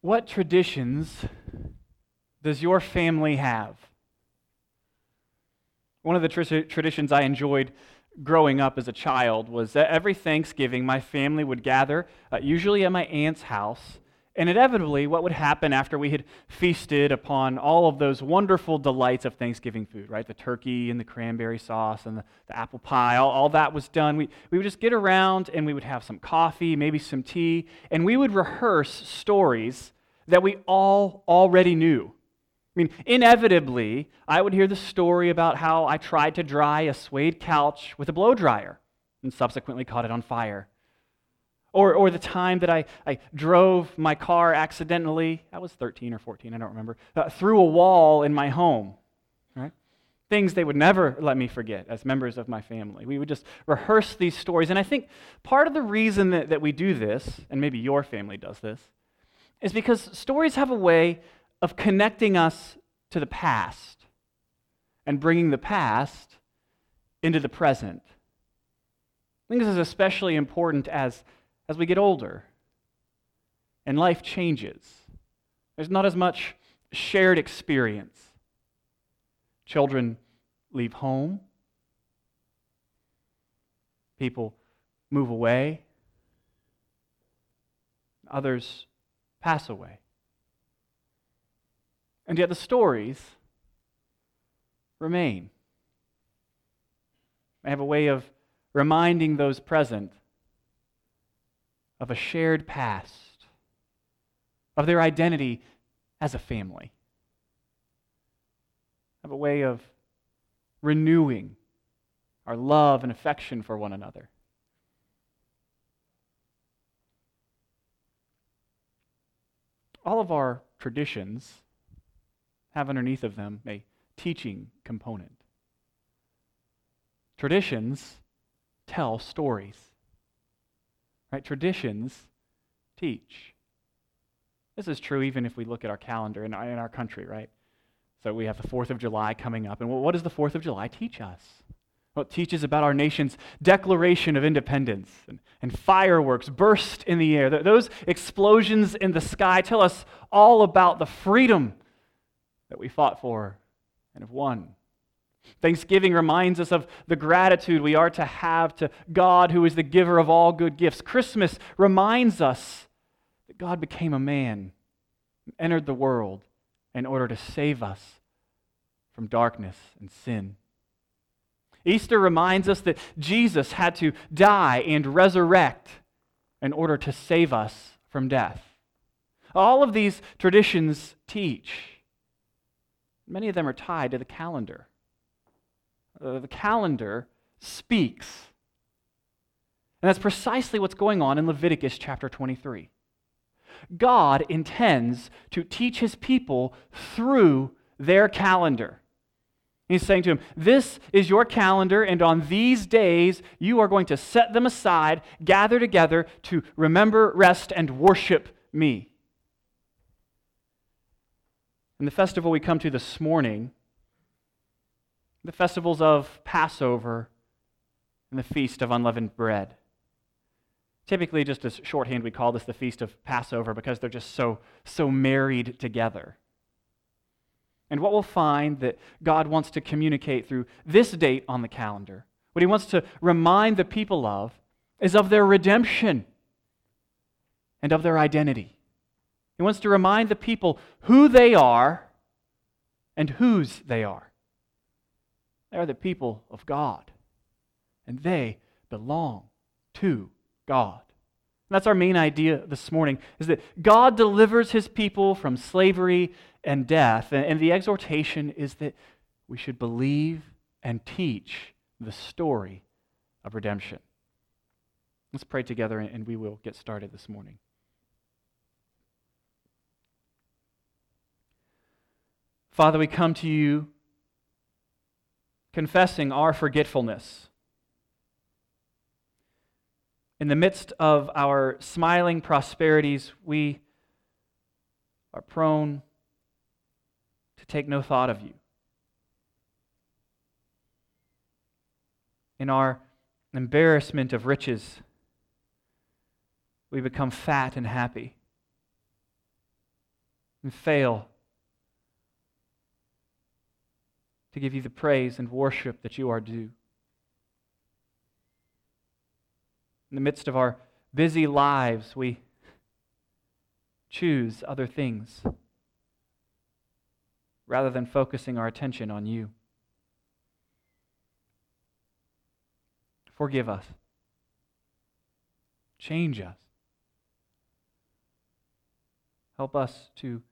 What traditions does your family have? One of the tr- traditions I enjoyed growing up as a child was that every Thanksgiving my family would gather, uh, usually at my aunt's house, and inevitably, what would happen after we had feasted upon all of those wonderful delights of Thanksgiving food, right? The turkey and the cranberry sauce and the, the apple pie, all, all that was done. We, we would just get around and we would have some coffee, maybe some tea, and we would rehearse stories that we all already knew. I mean, inevitably, I would hear the story about how I tried to dry a suede couch with a blow dryer and subsequently caught it on fire. Or, or the time that I, I drove my car accidentally, I was 13 or 14, I don't remember, uh, through a wall in my home. Right? Things they would never let me forget as members of my family. We would just rehearse these stories. And I think part of the reason that, that we do this, and maybe your family does this, is because stories have a way of connecting us to the past and bringing the past into the present. I think this is especially important as as we get older and life changes. There's not as much shared experience. Children leave home, people move away, others pass away. And yet the stories remain. They have a way of reminding those present of a shared past, of their identity as a family, of a way of renewing our love and affection for one another. All of our traditions have underneath of them a teaching component. Traditions tell stories. Right? Traditions teach. This is true even if we look at our calendar in, in our country, right? So we have the 4th of July coming up. And what does the 4th of July teach us? Well, it teaches about our nation's declaration of independence and, and fireworks burst in the air. Those explosions in the sky tell us all about the freedom that we fought for and have won. Thanksgiving reminds us of the gratitude we are to have to God, who is the giver of all good gifts. Christmas reminds us that God became a man entered the world in order to save us from darkness and sin. Easter reminds us that Jesus had to die and resurrect in order to save us from death. All of these traditions teach. Many of them are tied to the calendar the calendar speaks. And that's precisely what's going on in Leviticus chapter 23. God intends to teach his people through their calendar. He's saying to him, This is your calendar, and on these days you are going to set them aside, gather together to remember, rest, and worship me. In the festival we come to this morning, the festivals of Passover and the Feast of Unleavened Bread. Typically, just as shorthand, we call this the Feast of Passover because they're just so, so married together. And what we'll find that God wants to communicate through this date on the calendar, what he wants to remind the people of, is of their redemption and of their identity. He wants to remind the people who they are and whose they are. They are the people of God, and they belong to God. And that's our main idea this morning is that God delivers his people from slavery and death. And the exhortation is that we should believe and teach the story of redemption. Let's pray together and we will get started this morning. Father, we come to you confessing our forgetfulness. In the midst of our smiling prosperities, we are prone to take no thought of you. In our embarrassment of riches, we become fat and happy. and fail to give you the praise and worship that you are due. In the midst of our busy lives, we choose other things rather than focusing our attention on you. Forgive us. Change us. Help us to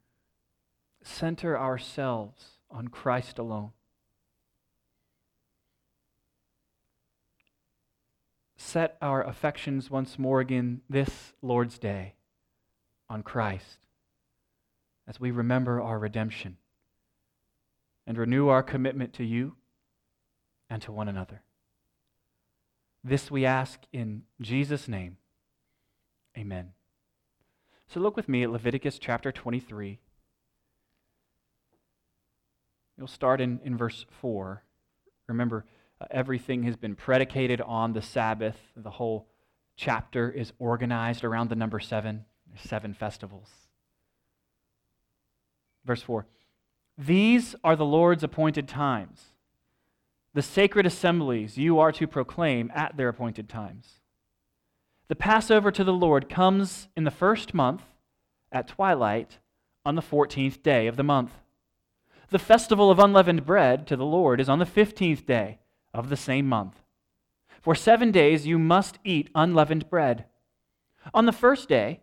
center ourselves on Christ alone. Set our affections once more again this Lord's Day on Christ as we remember our redemption and renew our commitment to you and to one another. This we ask in Jesus' name. Amen. So look with me at Leviticus chapter 23. You'll start in, in verse 4. Remember, uh, everything has been predicated on the Sabbath. The whole chapter is organized around the number seven. Seven festivals. Verse 4 These are the Lord's appointed times, the sacred assemblies you are to proclaim at their appointed times. The Passover to the Lord comes in the first month at twilight on the 14th day of the month. The festival of unleavened bread to the Lord is on the 15th day of the same month. For seven days you must eat unleavened bread. On the first day,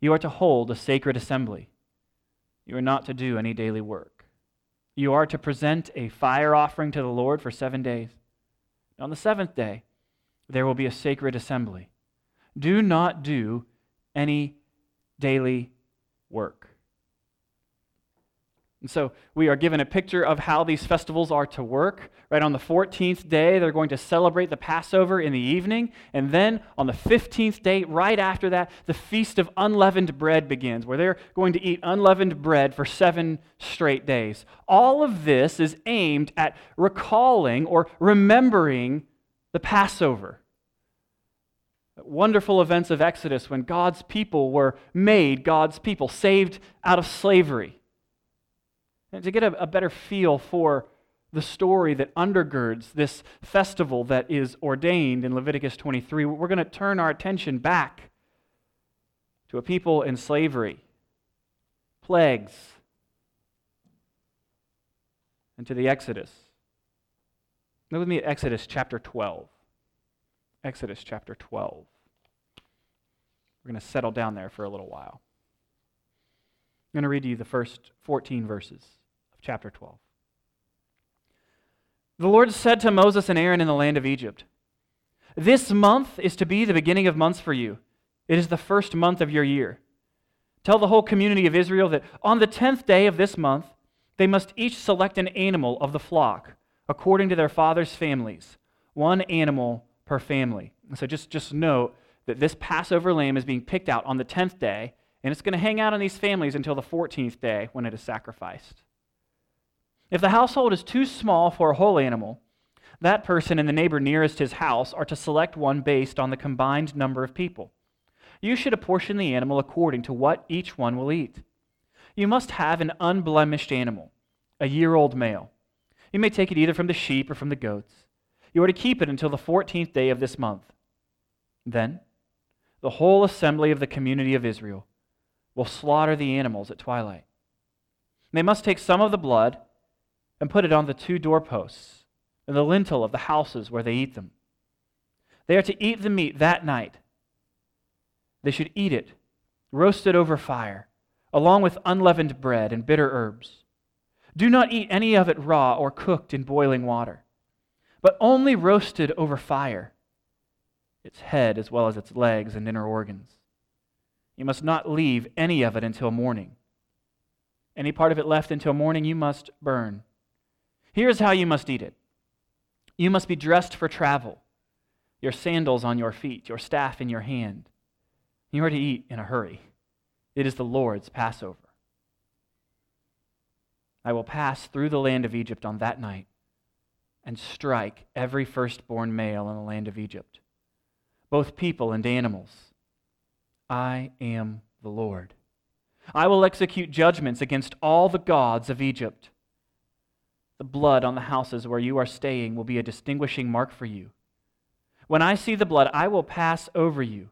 you are to hold a sacred assembly. You are not to do any daily work. You are to present a fire offering to the Lord for seven days. On the seventh day, there will be a sacred assembly. Do not do any daily work. And so we are given a picture of how these festivals are to work. Right on the 14th day, they're going to celebrate the Passover in the evening. And then on the 15th day, right after that, the Feast of Unleavened Bread begins, where they're going to eat unleavened bread for seven straight days. All of this is aimed at recalling or remembering the Passover wonderful events of Exodus when God's people were made God's people, saved out of slavery. And to get a, a better feel for the story that undergirds this festival that is ordained in Leviticus 23, we're going to turn our attention back to a people in slavery, plagues, and to the Exodus. Look with me at Exodus chapter 12. Exodus chapter 12. We're going to settle down there for a little while. I'm going to read to you the first 14 verses chapter 12. The Lord said to Moses and Aaron in the land of Egypt, This month is to be the beginning of months for you. It is the first month of your year. Tell the whole community of Israel that on the tenth day of this month, they must each select an animal of the flock, according to their father's families, one animal per family. So just, just note that this Passover lamb is being picked out on the 10th day, and it's going to hang out on these families until the 14th day when it is sacrificed. If the household is too small for a whole animal, that person and the neighbor nearest his house are to select one based on the combined number of people. You should apportion the animal according to what each one will eat. You must have an unblemished animal, a year old male. You may take it either from the sheep or from the goats. You are to keep it until the 14th day of this month. Then, the whole assembly of the community of Israel will slaughter the animals at twilight. They must take some of the blood and put it on the two doorposts and the lintel of the houses where they eat them. They are to eat the meat that night. They should eat it roasted over fire, along with unleavened bread and bitter herbs. Do not eat any of it raw or cooked in boiling water but only roasted over fire, its head as well as its legs and inner organs. You must not leave any of it until morning. Any part of it left until morning you must burn. Here's how you must eat it you must be dressed for travel, your sandals on your feet, your staff in your hand. You are to eat in a hurry. It is the Lord's Passover. I will pass through the land of Egypt on that night and strike every firstborn male in the land of Egypt, both people and animals. I am the Lord. I will execute judgments against all the gods of Egypt. The blood on the houses where you are staying will be a distinguishing mark for you. When I see the blood, I will pass over you.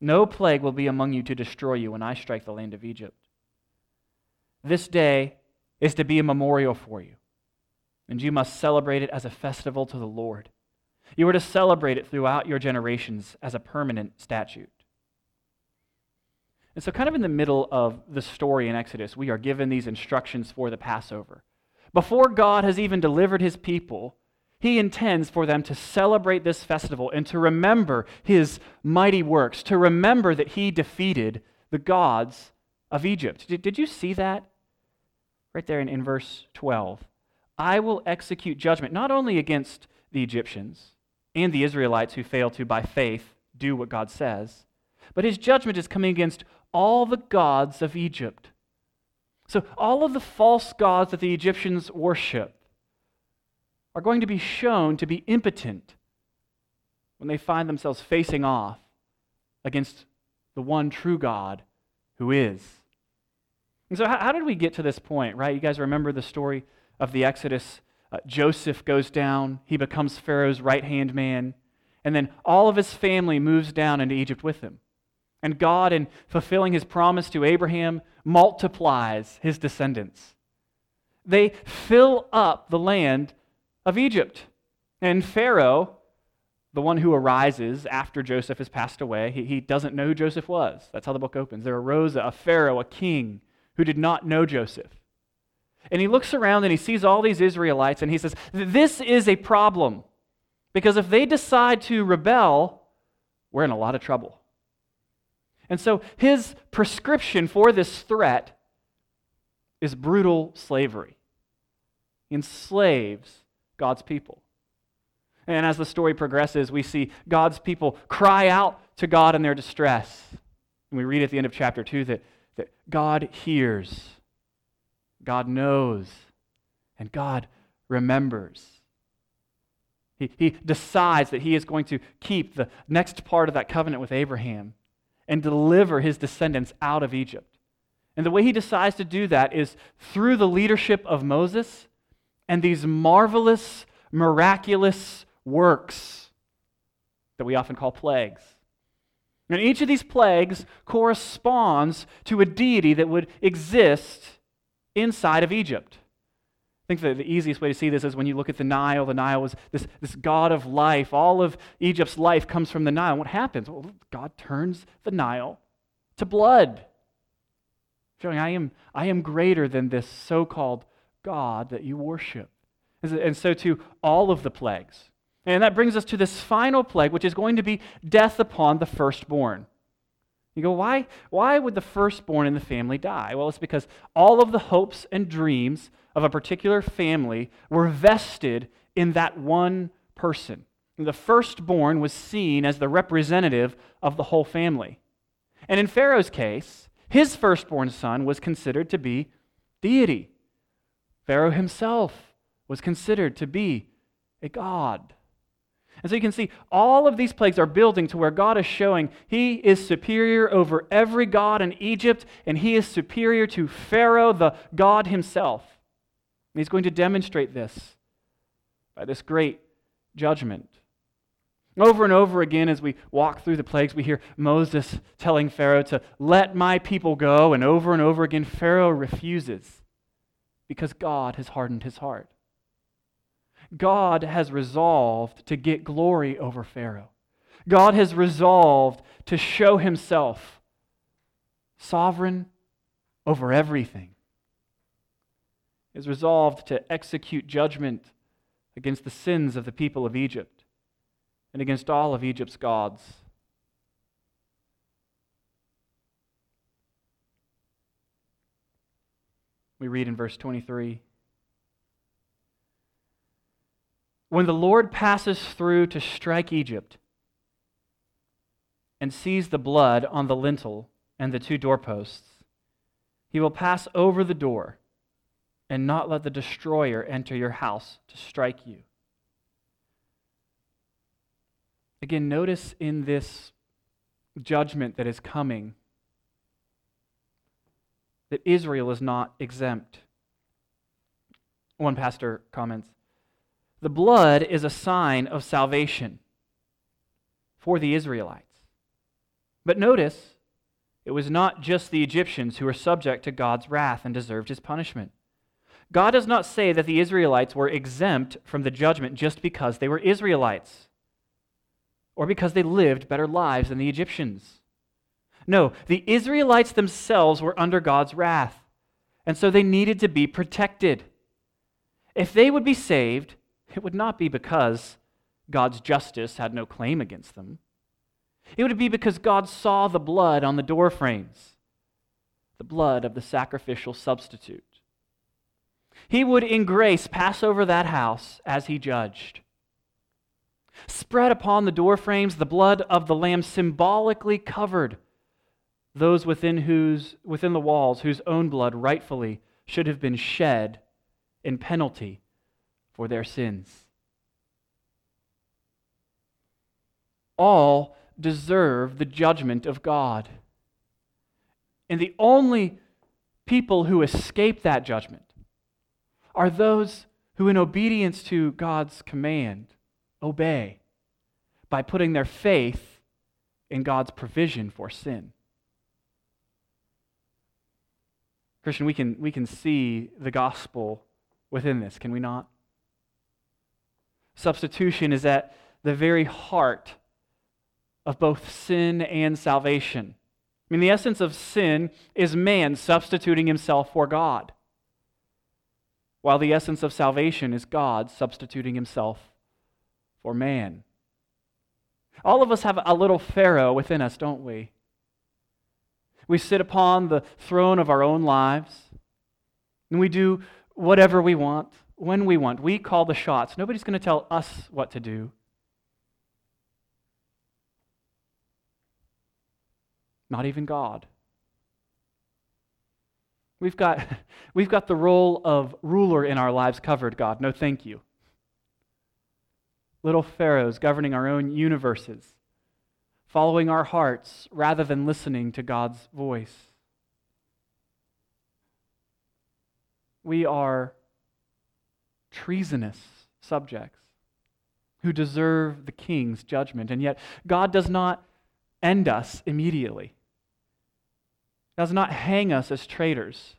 No plague will be among you to destroy you when I strike the land of Egypt. This day is to be a memorial for you, and you must celebrate it as a festival to the Lord. You are to celebrate it throughout your generations as a permanent statute. And so, kind of in the middle of the story in Exodus, we are given these instructions for the Passover. Before God has even delivered his people, he intends for them to celebrate this festival and to remember his mighty works, to remember that he defeated the gods of Egypt. Did, did you see that? Right there in, in verse 12. I will execute judgment not only against the Egyptians and the Israelites who fail to, by faith, do what God says, but his judgment is coming against all the gods of Egypt. So, all of the false gods that the Egyptians worship are going to be shown to be impotent when they find themselves facing off against the one true God who is. And so, how, how did we get to this point, right? You guys remember the story of the Exodus? Uh, Joseph goes down, he becomes Pharaoh's right hand man, and then all of his family moves down into Egypt with him. And God, in fulfilling his promise to Abraham, multiplies his descendants. They fill up the land of Egypt. And Pharaoh, the one who arises after Joseph has passed away, he, he doesn't know who Joseph was. That's how the book opens. There arose a Pharaoh, a king, who did not know Joseph. And he looks around and he sees all these Israelites and he says, This is a problem. Because if they decide to rebel, we're in a lot of trouble. And so his prescription for this threat is brutal slavery. Enslaves God's people. And as the story progresses, we see God's people cry out to God in their distress. And we read at the end of chapter 2 that, that God hears, God knows, and God remembers. He, he decides that he is going to keep the next part of that covenant with Abraham and deliver his descendants out of Egypt. And the way he decides to do that is through the leadership of Moses and these marvelous, miraculous works that we often call plagues. And each of these plagues corresponds to a deity that would exist inside of Egypt. I think the, the easiest way to see this is when you look at the Nile. The Nile was this, this God of life. All of Egypt's life comes from the Nile. What happens? Well, God turns the Nile to blood. Showing, I am, I am greater than this so called God that you worship. And so, to all of the plagues. And that brings us to this final plague, which is going to be death upon the firstborn. You go, why, why would the firstborn in the family die? Well, it's because all of the hopes and dreams of a particular family were vested in that one person. The firstborn was seen as the representative of the whole family. And in Pharaoh's case, his firstborn son was considered to be deity. Pharaoh himself was considered to be a god. And so you can see all of these plagues are building to where God is showing he is superior over every god in Egypt, and he is superior to Pharaoh, the God himself. And he's going to demonstrate this by this great judgment. Over and over again, as we walk through the plagues, we hear Moses telling Pharaoh to let my people go. And over and over again, Pharaoh refuses because God has hardened his heart. God has resolved to get glory over Pharaoh. God has resolved to show himself sovereign over everything. He has resolved to execute judgment against the sins of the people of Egypt and against all of Egypt's gods. We read in verse 23 When the Lord passes through to strike Egypt and sees the blood on the lintel and the two doorposts, he will pass over the door and not let the destroyer enter your house to strike you. Again, notice in this judgment that is coming that Israel is not exempt. One pastor comments The blood is a sign of salvation for the Israelites. But notice, it was not just the Egyptians who were subject to God's wrath and deserved his punishment. God does not say that the Israelites were exempt from the judgment just because they were Israelites or because they lived better lives than the Egyptians. No, the Israelites themselves were under God's wrath, and so they needed to be protected. If they would be saved, it would not be because God's justice had no claim against them. It would be because God saw the blood on the door frames, the blood of the sacrificial substitute. He would, in grace, pass over that house as he judged. Spread upon the door frames, the blood of the Lamb symbolically covered those within, whose, within the walls whose own blood rightfully should have been shed in penalty for their sins. All deserve the judgment of God. And the only people who escape that judgment are those who, in obedience to God's command, obey by putting their faith in God's provision for sin. Christian, we can, we can see the gospel within this, can we not? Substitution is at the very heart of both sin and salvation. I mean, the essence of sin is man substituting himself for God, while the essence of salvation is God substituting himself for man. All of us have a little Pharaoh within us, don't we? We sit upon the throne of our own lives, and we do whatever we want, when we want. We call the shots. Nobody's going to tell us what to do. Not even God. We've got, we've got the role of ruler in our lives covered, God. No, thank you. Little pharaohs governing our own universes, following our hearts rather than listening to God's voice. We are treasonous subjects who deserve the king's judgment, and yet God does not end us immediately. Does not hang us as traitors,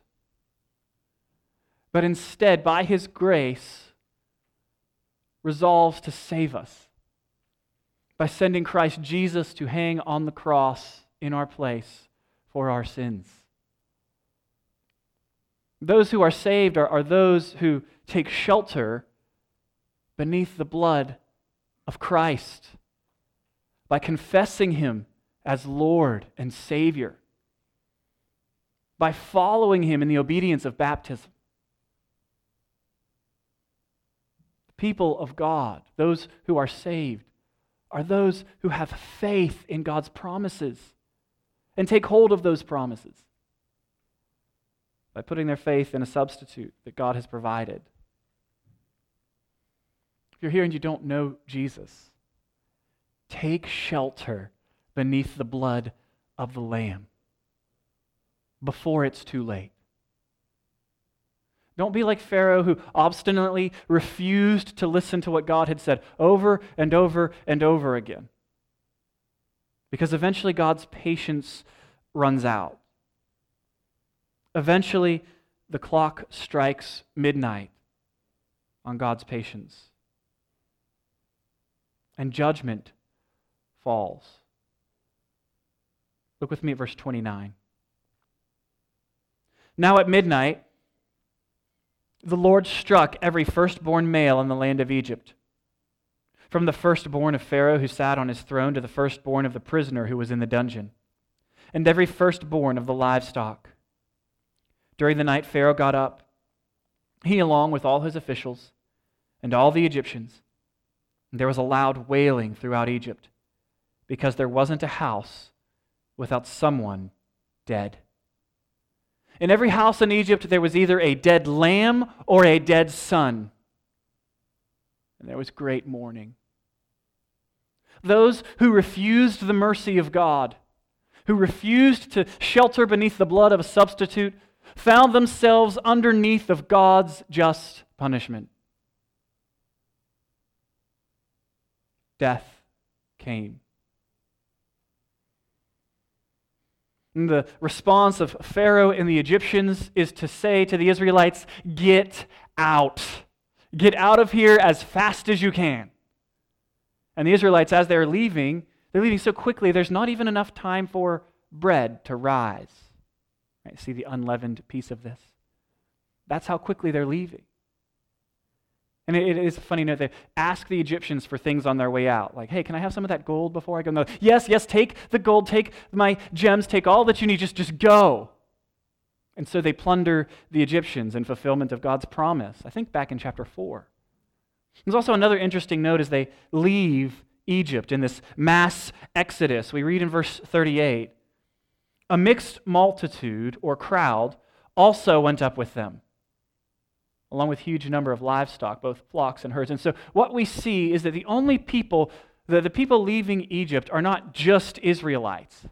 but instead, by his grace, resolves to save us by sending Christ Jesus to hang on the cross in our place for our sins. Those who are saved are, are those who take shelter beneath the blood of Christ by confessing him as Lord and Savior by following him in the obedience of baptism. The people of God, those who are saved, are those who have faith in God's promises and take hold of those promises by putting their faith in a substitute that God has provided. If you're here and you don't know Jesus, take shelter beneath the blood of the Lamb before it's too late. Don't be like Pharaoh who obstinately refused to listen to what God had said over and over and over again. Because eventually God's patience runs out. Eventually, the clock strikes midnight on God's patience, and judgment falls. Look with me at verse 29. Now at midnight, the Lord struck every firstborn male in the land of Egypt, from the firstborn of Pharaoh who sat on his throne to the firstborn of the prisoner who was in the dungeon, and every firstborn of the livestock. During the night, Pharaoh got up, he along with all his officials and all the Egyptians. And there was a loud wailing throughout Egypt because there wasn't a house without someone dead. In every house in Egypt, there was either a dead lamb or a dead son. And there was great mourning. Those who refused the mercy of God, who refused to shelter beneath the blood of a substitute, found themselves underneath of God's just punishment. Death came. And the response of Pharaoh and the Egyptians is to say to the Israelites, Get out. Get out of here as fast as you can. And the Israelites, as they're leaving, they're leaving so quickly, there's not even enough time for bread to rise. Right? See the unleavened piece of this? That's how quickly they're leaving. And it, it is a funny note. They ask the Egyptians for things on their way out. Like, hey, can I have some of that gold before I go? No. Yes, yes, take the gold, take my gems, take all that you need, just, just go. And so they plunder the Egyptians in fulfillment of God's promise. I think back in chapter 4. There's also another interesting note as they leave Egypt in this mass exodus. We read in verse 38 A mixed multitude or crowd also went up with them along with huge number of livestock, both flocks and herds. And so what we see is that the only people, the, the people leaving Egypt are not just Israelites.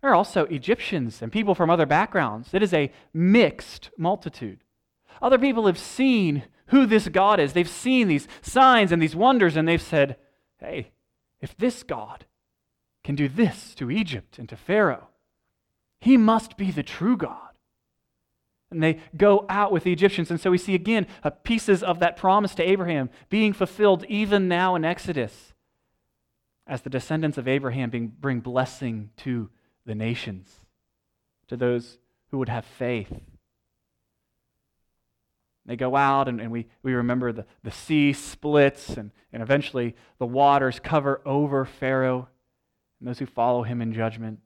There are also Egyptians and people from other backgrounds. It is a mixed multitude. Other people have seen who this God is. They've seen these signs and these wonders, and they've said, hey, if this God can do this to Egypt and to Pharaoh, he must be the true God. And they go out with the Egyptians. And so we see again uh, pieces of that promise to Abraham being fulfilled even now in Exodus as the descendants of Abraham being, bring blessing to the nations, to those who would have faith. They go out, and, and we, we remember the, the sea splits, and, and eventually the waters cover over Pharaoh and those who follow him in judgment.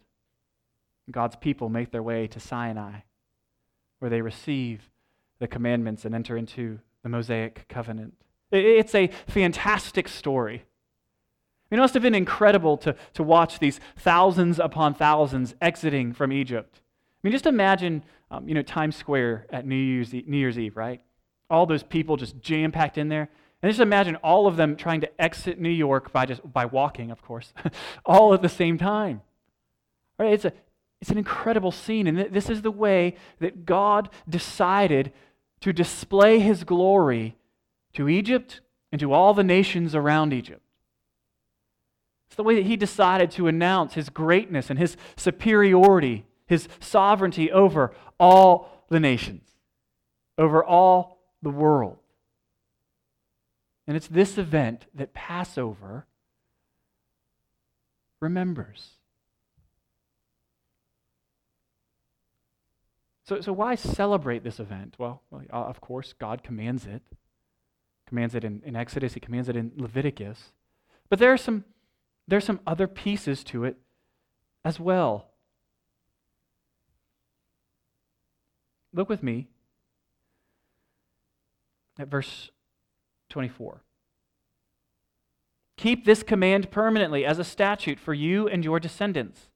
God's people make their way to Sinai where they receive the commandments and enter into the Mosaic covenant. It's a fantastic story. It must have been incredible to, to watch these thousands upon thousands exiting from Egypt. I mean, just imagine, um, you know, Times Square at New Year's, Eve, New Year's Eve, right? All those people just jam packed in there. And just imagine all of them trying to exit New York by just by walking, of course, all at the same time. Right? It's a it's an incredible scene. And this is the way that God decided to display his glory to Egypt and to all the nations around Egypt. It's the way that he decided to announce his greatness and his superiority, his sovereignty over all the nations, over all the world. And it's this event that Passover remembers. So, so why celebrate this event? Well, uh, of course, God commands it. Commands it in, in Exodus, He commands it in Leviticus. But there are some, there are some other pieces to it as well. Look with me at verse 24. Keep this command permanently as a statute for you and your descendants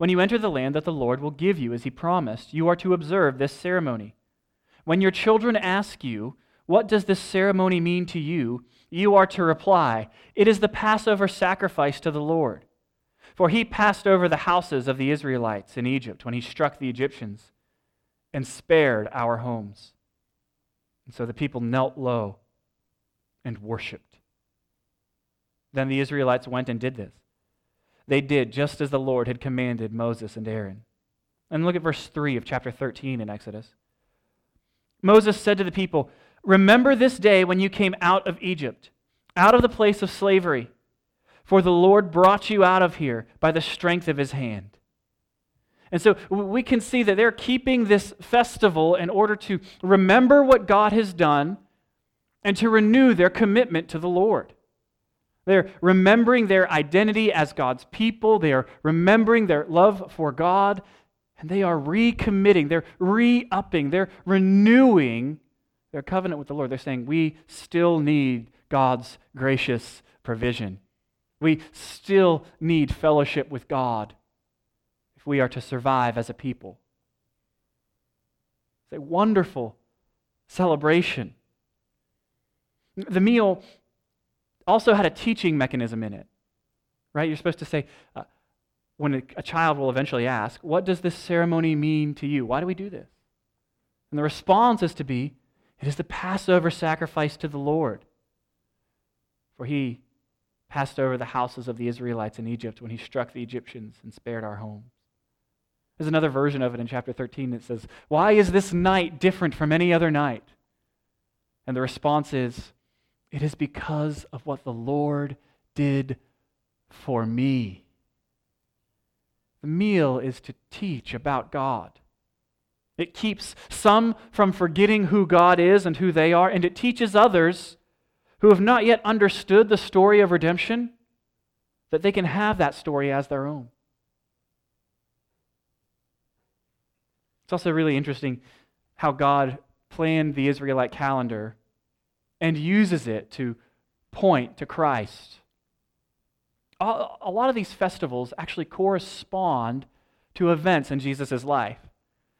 when you enter the land that the Lord will give you as he promised, you are to observe this ceremony. When your children ask you, What does this ceremony mean to you? you are to reply, It is the Passover sacrifice to the Lord. For he passed over the houses of the Israelites in Egypt when he struck the Egyptians and spared our homes. And so the people knelt low and worshiped. Then the Israelites went and did this they did just as the Lord had commanded Moses and Aaron. And look at verse 3 of chapter 13 in Exodus. Moses said to the people, Remember this day when you came out of Egypt, out of the place of slavery, for the Lord brought you out of here by the strength of his hand. And so we can see that they're keeping this festival in order to remember what God has done and to renew their commitment to the Lord. They're remembering their identity as God's people. They are remembering their love for God. And they are recommitting, they're re upping, they're renewing their covenant with the Lord. They're saying, We still need God's gracious provision. We still need fellowship with God if we are to survive as a people. It's a wonderful celebration. The meal also had a teaching mechanism in it. Right? You're supposed to say, uh, when a, child will eventually ask, What does this ceremony mean to you? Why do we do this? And the response is to be, It is the Passover sacrifice to the Lord. For he passed over the houses of the Israelites in Egypt when he struck the Egyptians and spared our homes. There's another version of it in chapter 13 that says, Why is this night different from any other night? And the response is, It is because of what the Lord did for me. The meal is to teach about God. It keeps some from forgetting who God is and who they are, and it teaches others who have not yet understood the story of redemption that they can have that story as their own. It's also really interesting how God planned the Israelite calendar and uses it to point to Christ. A lot of these festivals actually correspond to events in Jesus' life.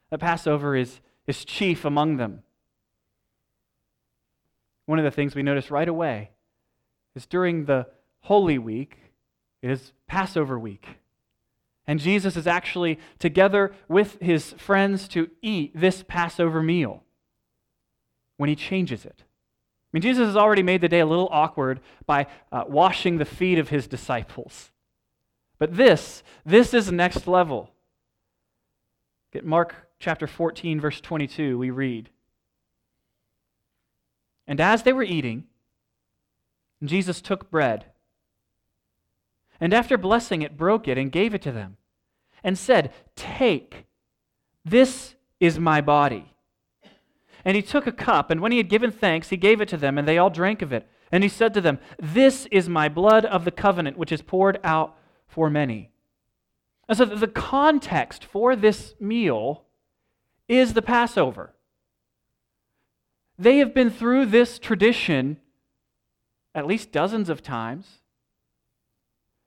The Passover is, is chief among them. One of the things we notice right away is during the Holy Week, it is Passover week. And Jesus is actually together with his friends to eat this Passover meal when he changes it. I mean, Jesus has already made the day a little awkward by uh, washing the feet of his disciples. But this, this is next level. Get Mark chapter 14, verse 22, we read. And as they were eating, Jesus took bread, and after blessing it, broke it and gave it to them, and said, Take, this is my body. And he took a cup, and when he had given thanks, he gave it to them, and they all drank of it. And he said to them, This is my blood of the covenant, which is poured out for many. And so the context for this meal is the Passover. They have been through this tradition at least dozens of times.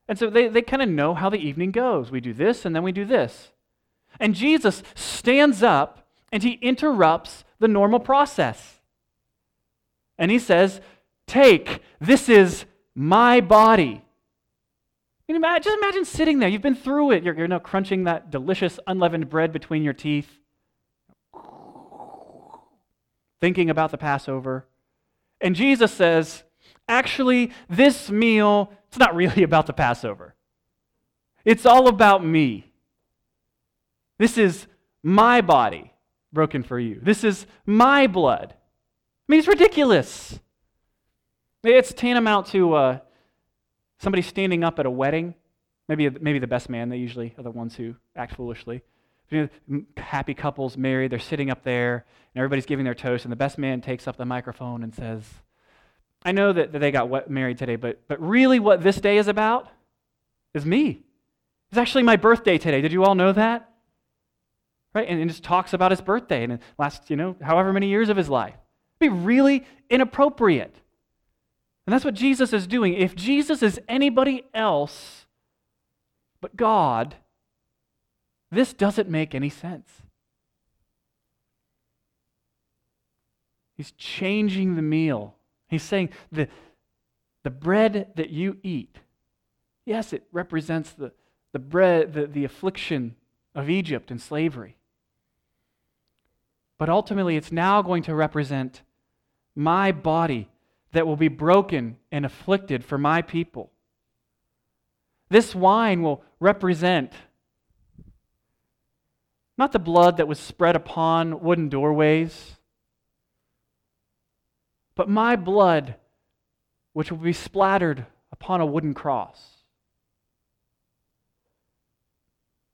And so they, they kind of know how the evening goes. We do this, and then we do this. And Jesus stands up and he interrupts the normal process. And he says, Take, this is my body. Mean, imagine, just imagine sitting there. You've been through it. You're, you're now crunching that delicious unleavened bread between your teeth, thinking about the Passover. And Jesus says, Actually, this meal, it's not really about the Passover. It's all about me. This is my body broken for you. This is my blood. I mean, it's ridiculous. It's tantamount to uh, somebody standing up at a wedding. Maybe, maybe the best man, they usually are the ones who act foolishly. You know, happy couples married, they're sitting up there, and everybody's giving their toast, and the best man takes up the microphone and says, I know that, that they got married today, but, but really what this day is about is me. It's actually my birthday today. Did you all know that? Right? And, and just talks about his birthday and the last, you know, however many years of his life. It'd be really inappropriate. And that's what Jesus is doing. If Jesus is anybody else but God, this doesn't make any sense. He's changing the meal. He's saying the, the bread that you eat, yes, it represents the, the bread, the, the affliction of Egypt and slavery. But ultimately, it's now going to represent my body that will be broken and afflicted for my people. This wine will represent not the blood that was spread upon wooden doorways, but my blood, which will be splattered upon a wooden cross.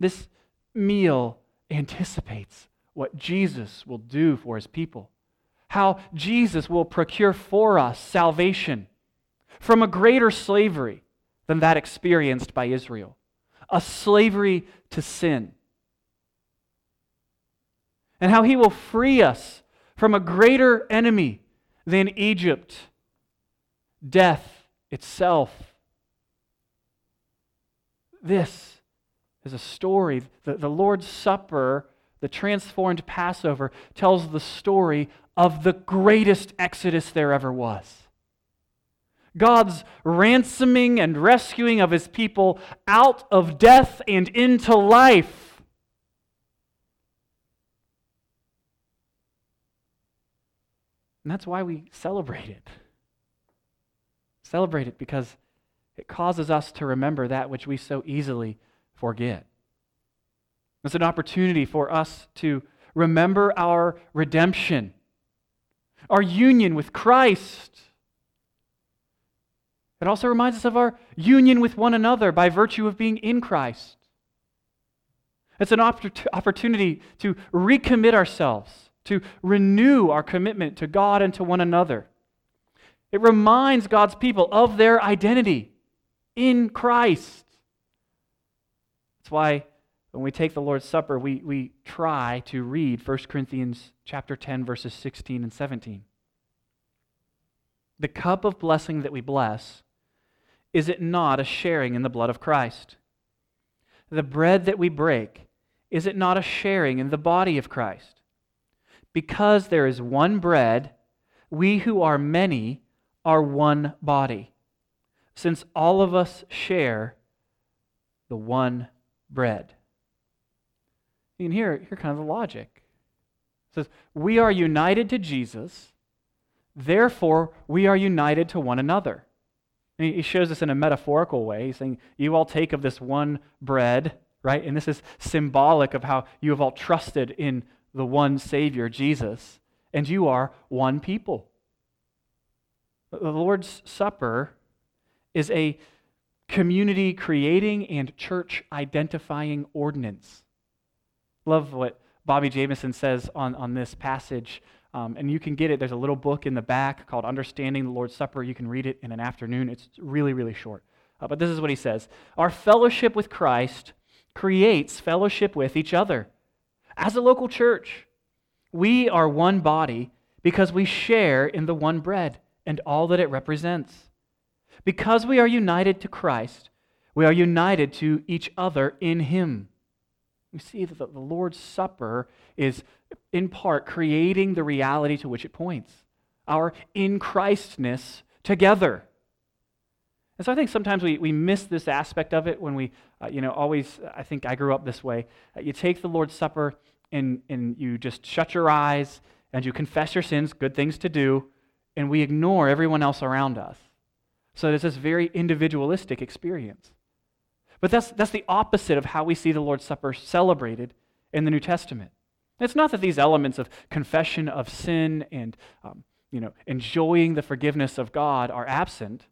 This meal anticipates what Jesus will do for his people, how Jesus will procure for us salvation from a greater slavery than that experienced by Israel, a slavery to sin. And how he will free us from a greater enemy than Egypt, death itself. This is a story. The, the Lord's Supper the transformed Passover tells the story of the greatest exodus there ever was. God's ransoming and rescuing of his people out of death and into life. And that's why we celebrate it. Celebrate it because it causes us to remember that which we so easily forget. It's an opportunity for us to remember our redemption, our union with Christ. It also reminds us of our union with one another by virtue of being in Christ. It's an opportunity to recommit ourselves, to renew our commitment to God and to one another. It reminds God's people of their identity in Christ. That's why when we take the Lord's Supper, we, we try to read 1 Corinthians chapter 10, verses 16 and 17. The cup of blessing that we bless, is it not a sharing in the blood of Christ? The bread that we break, is it not a sharing in the body of Christ? Because there is one bread, we who are many are one body, since all of us share the one bread. You can hear kind of the logic. It says, We are united to Jesus, therefore we are united to one another. And he shows this in a metaphorical way. He's saying, You all take of this one bread, right? And this is symbolic of how you have all trusted in the one Savior, Jesus, and you are one people. The Lord's Supper is a community creating and church identifying ordinance. I love what Bobby Jamieson says on, on this passage. Um, and you can get it. There's a little book in the back called Understanding the Lord's Supper. You can read it in an afternoon. It's really, really short. Uh, but this is what he says Our fellowship with Christ creates fellowship with each other. As a local church, we are one body because we share in the one bread and all that it represents. Because we are united to Christ, we are united to each other in Him. We see that the Lord's Supper is, in part, creating the reality to which it points our in Christness together. And so I think sometimes we, we miss this aspect of it when we, uh, you know, always, I think I grew up this way. Uh, you take the Lord's Supper and, and you just shut your eyes and you confess your sins, good things to do, and we ignore everyone else around us. So it's this very individualistic experience. But that's, that's the opposite of how we see the Lord's Supper celebrated in the New Testament. It's not that these elements of confession of sin and um, you know, enjoying the forgiveness of God are absent.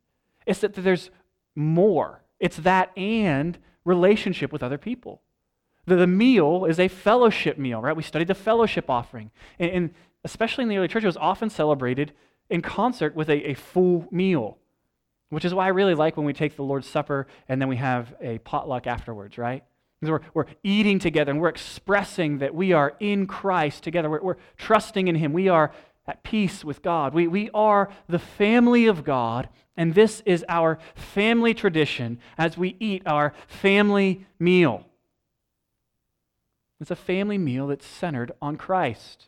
It's that there's more. It's that and relationship with other people. The, the meal is a fellowship meal, right? We studied the fellowship offering. And, and especially in the early church, it was often celebrated in concert with a, a full meal. Which is why I really like when we take the Lord's Supper and then we have a potluck afterwards, right? Because we're, we're eating together and we're expressing that we are in Christ together. We're, we're trusting in Him. We are at peace with God. We, we are the family of God, and this is our family tradition as we eat our family meal. It's a family meal that's centered on Christ.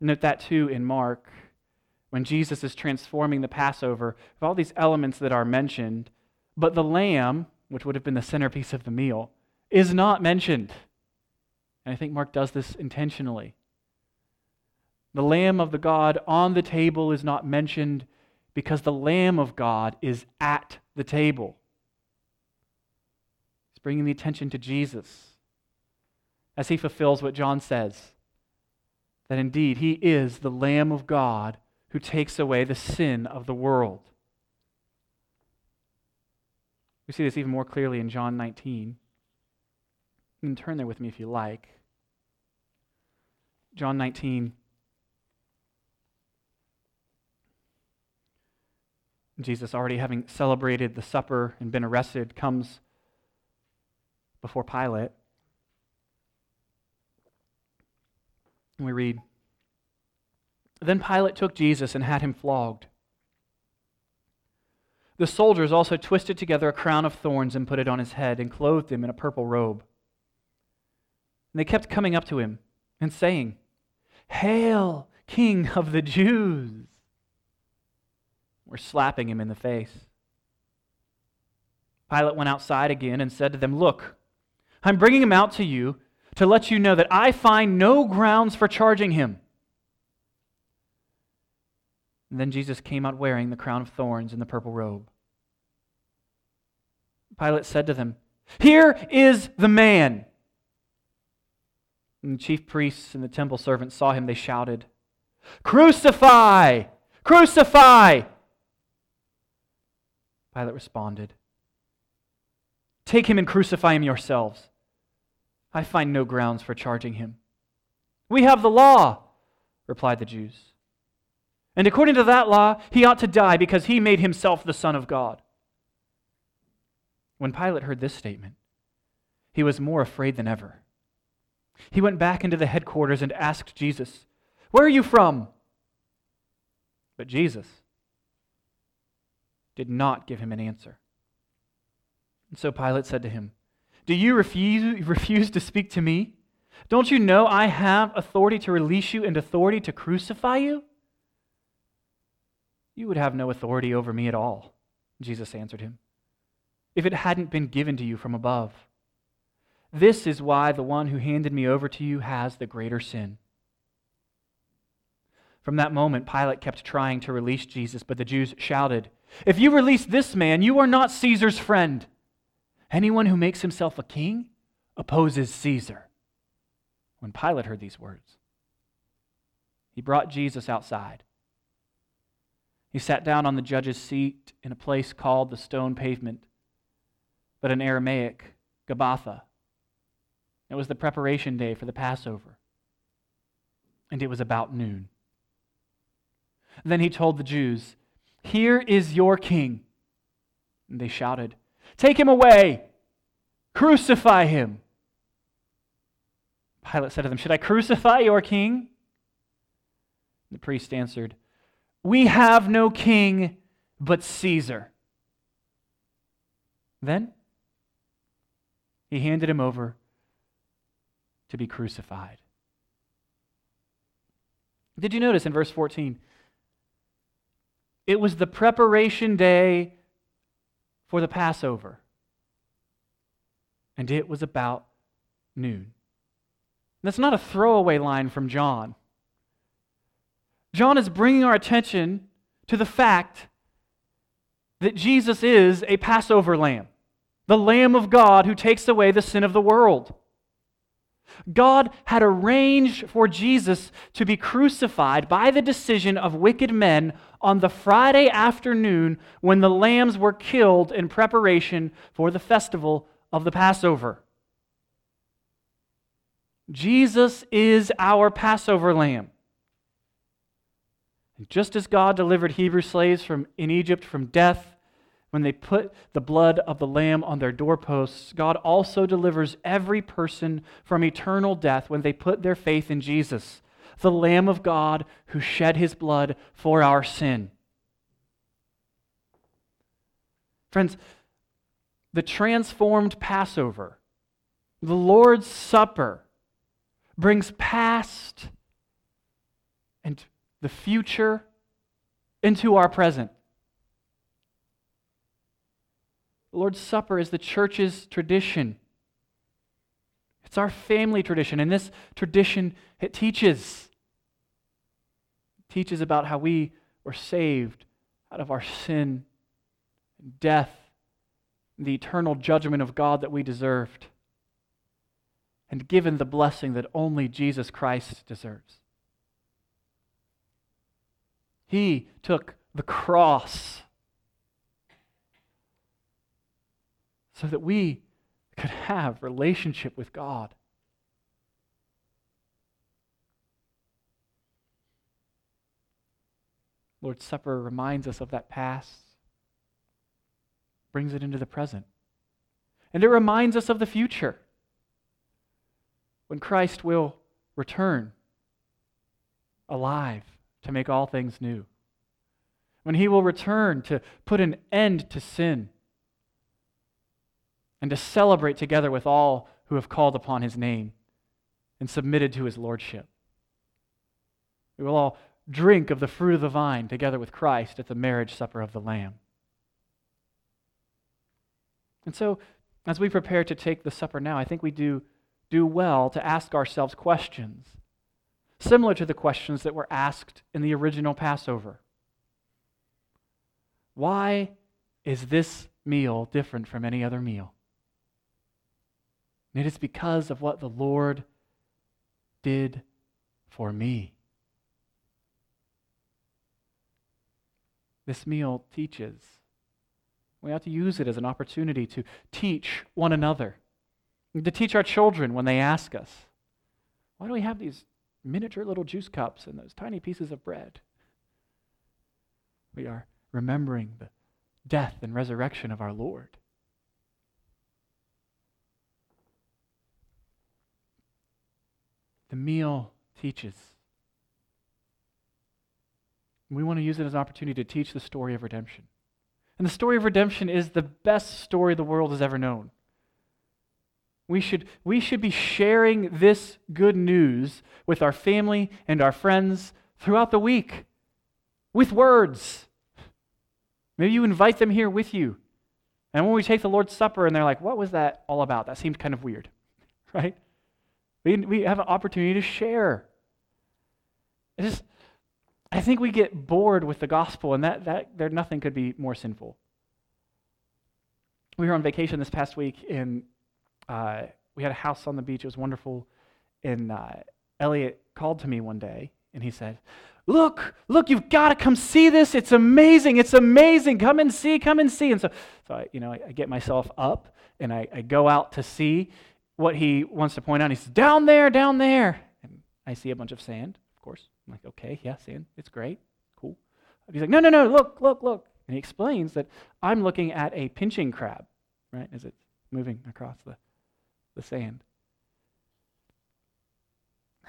Note that too in Mark when Jesus is transforming the Passover, of all these elements that are mentioned, but the lamb, which would have been the centerpiece of the meal, is not mentioned. And I think Mark does this intentionally. The lamb of the God on the table is not mentioned because the lamb of God is at the table. He's bringing the attention to Jesus as he fulfills what John says that indeed he is the lamb of God who takes away the sin of the world. We see this even more clearly in John 19. You can turn there with me if you like. John 19. Jesus, already having celebrated the supper and been arrested, comes before Pilate. And we read then Pilate took Jesus and had him flogged. The soldiers also twisted together a crown of thorns and put it on his head and clothed him in a purple robe. And they kept coming up to him and saying, Hail, King of the Jews! We're slapping him in the face. Pilate went outside again and said to them, Look, I'm bringing him out to you to let you know that I find no grounds for charging him. And then Jesus came out wearing the crown of thorns and the purple robe. Pilate said to them, Here is the man. And the chief priests and the temple servants saw him. They shouted, Crucify! Crucify! Pilate responded, Take him and crucify him yourselves. I find no grounds for charging him. We have the law, replied the Jews. And according to that law, he ought to die because he made himself the Son of God. When Pilate heard this statement, he was more afraid than ever. He went back into the headquarters and asked Jesus, Where are you from? But Jesus did not give him an answer. And so Pilate said to him, Do you refuse, refuse to speak to me? Don't you know I have authority to release you and authority to crucify you? You would have no authority over me at all, Jesus answered him, if it hadn't been given to you from above. This is why the one who handed me over to you has the greater sin. From that moment, Pilate kept trying to release Jesus, but the Jews shouted, If you release this man, you are not Caesar's friend. Anyone who makes himself a king opposes Caesar. When Pilate heard these words, he brought Jesus outside. He sat down on the judge's seat in a place called the stone pavement, but in Aramaic, Gabbatha. It was the preparation day for the Passover, and it was about noon. Then he told the Jews, Here is your king. And they shouted, Take him away! Crucify him! Pilate said to them, Should I crucify your king? The priest answered, We have no king but Caesar. Then he handed him over to be crucified. Did you notice in verse 14? It was the preparation day for the Passover, and it was about noon. That's not a throwaway line from John. John is bringing our attention to the fact that Jesus is a Passover lamb, the Lamb of God who takes away the sin of the world. God had arranged for Jesus to be crucified by the decision of wicked men on the Friday afternoon when the lambs were killed in preparation for the festival of the Passover. Jesus is our Passover lamb. And just as God delivered Hebrew slaves from, in Egypt from death, when they put the blood of the lamb on their doorposts, God also delivers every person from eternal death when they put their faith in Jesus, the Lamb of God who shed his blood for our sin. Friends, the transformed Passover, the Lord's Supper, brings past and the future into our present. The Lord's Supper is the church's tradition. It's our family tradition, and this tradition it teaches. It teaches about how we were saved out of our sin and death the eternal judgment of God that we deserved, and given the blessing that only Jesus Christ deserves. He took the cross so that we could have relationship with God. Lord's Supper reminds us of that past, brings it into the present. And it reminds us of the future when Christ will return alive to make all things new, when he will return to put an end to sin and to celebrate together with all who have called upon his name and submitted to his lordship. We will all drink of the fruit of the vine together with Christ at the marriage supper of the Lamb. And so, as we prepare to take the supper now, I think we do, do well to ask ourselves questions similar to the questions that were asked in the original Passover. Why is this meal different from any other meal? It is because of what the Lord did for me. This meal teaches. We ought to use it as an opportunity to teach one another, to teach our children when they ask us, why do we have these miniature little juice cups and those tiny pieces of bread? We are remembering the death and resurrection of our Lord. The meal teaches. We want to use it as an opportunity to teach the story of redemption. And the story of redemption is the best story the world has ever known. We should, we should be sharing this good news with our family and our friends throughout the week with words. Maybe you invite them here with you. And when we take the Lord's Supper and they're like, what was that all about? That seemed kind of weird, right? We, we have an opportunity to share. Just, I think we get bored with the gospel, and that, that there nothing could be more sinful. We were on vacation this past week, and uh, we had a house on the beach. It was wonderful. And uh, Elliot called to me one day, and he said, Look, look, you've got to come see this. It's amazing. It's amazing. Come and see, come and see. And so, so I, you know, I, I get myself up and I, I go out to see what he wants to point out. He says, Down there, down there. And I see a bunch of sand, of course. I'm like, Okay, yeah, sand. It's great. Cool. He's like, No, no, no, look, look, look. And he explains that I'm looking at a pinching crab, right, as it's moving across the, the sand.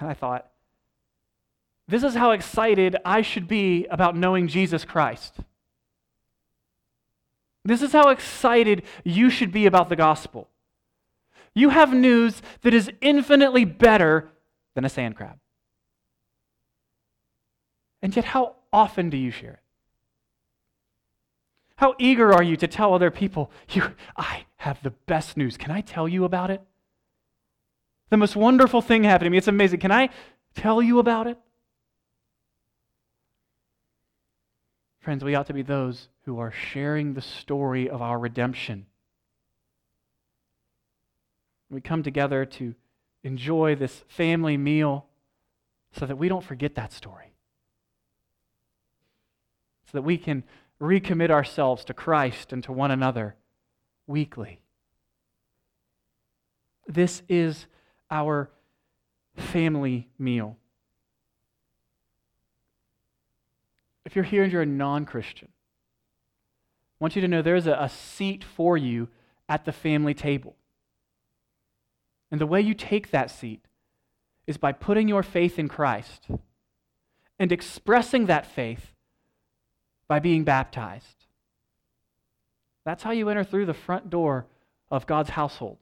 And I thought, this is how excited I should be about knowing Jesus Christ. This is how excited you should be about the gospel. You have news that is infinitely better than a sand crab. And yet, how often do you share it? How eager are you to tell other people, you, I have the best news. Can I tell you about it? The most wonderful thing happened to me. It's amazing. Can I tell you about it? Friends, we ought to be those who are sharing the story of our redemption. We come together to enjoy this family meal so that we don't forget that story. So that we can recommit ourselves to Christ and to one another weekly. This is our family meal. If you're here and you're a non Christian, I want you to know there's a, a seat for you at the family table. And the way you take that seat is by putting your faith in Christ and expressing that faith by being baptized. That's how you enter through the front door of God's household.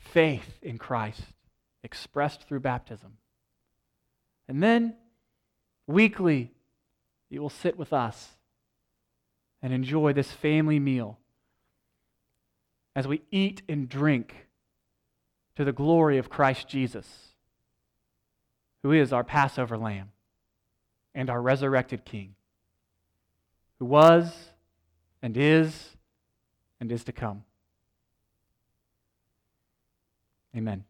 Faith in Christ expressed through baptism. And then, weekly, you will sit with us and enjoy this family meal as we eat and drink to the glory of Christ Jesus, who is our Passover lamb and our resurrected King, who was and is and is to come. Amen.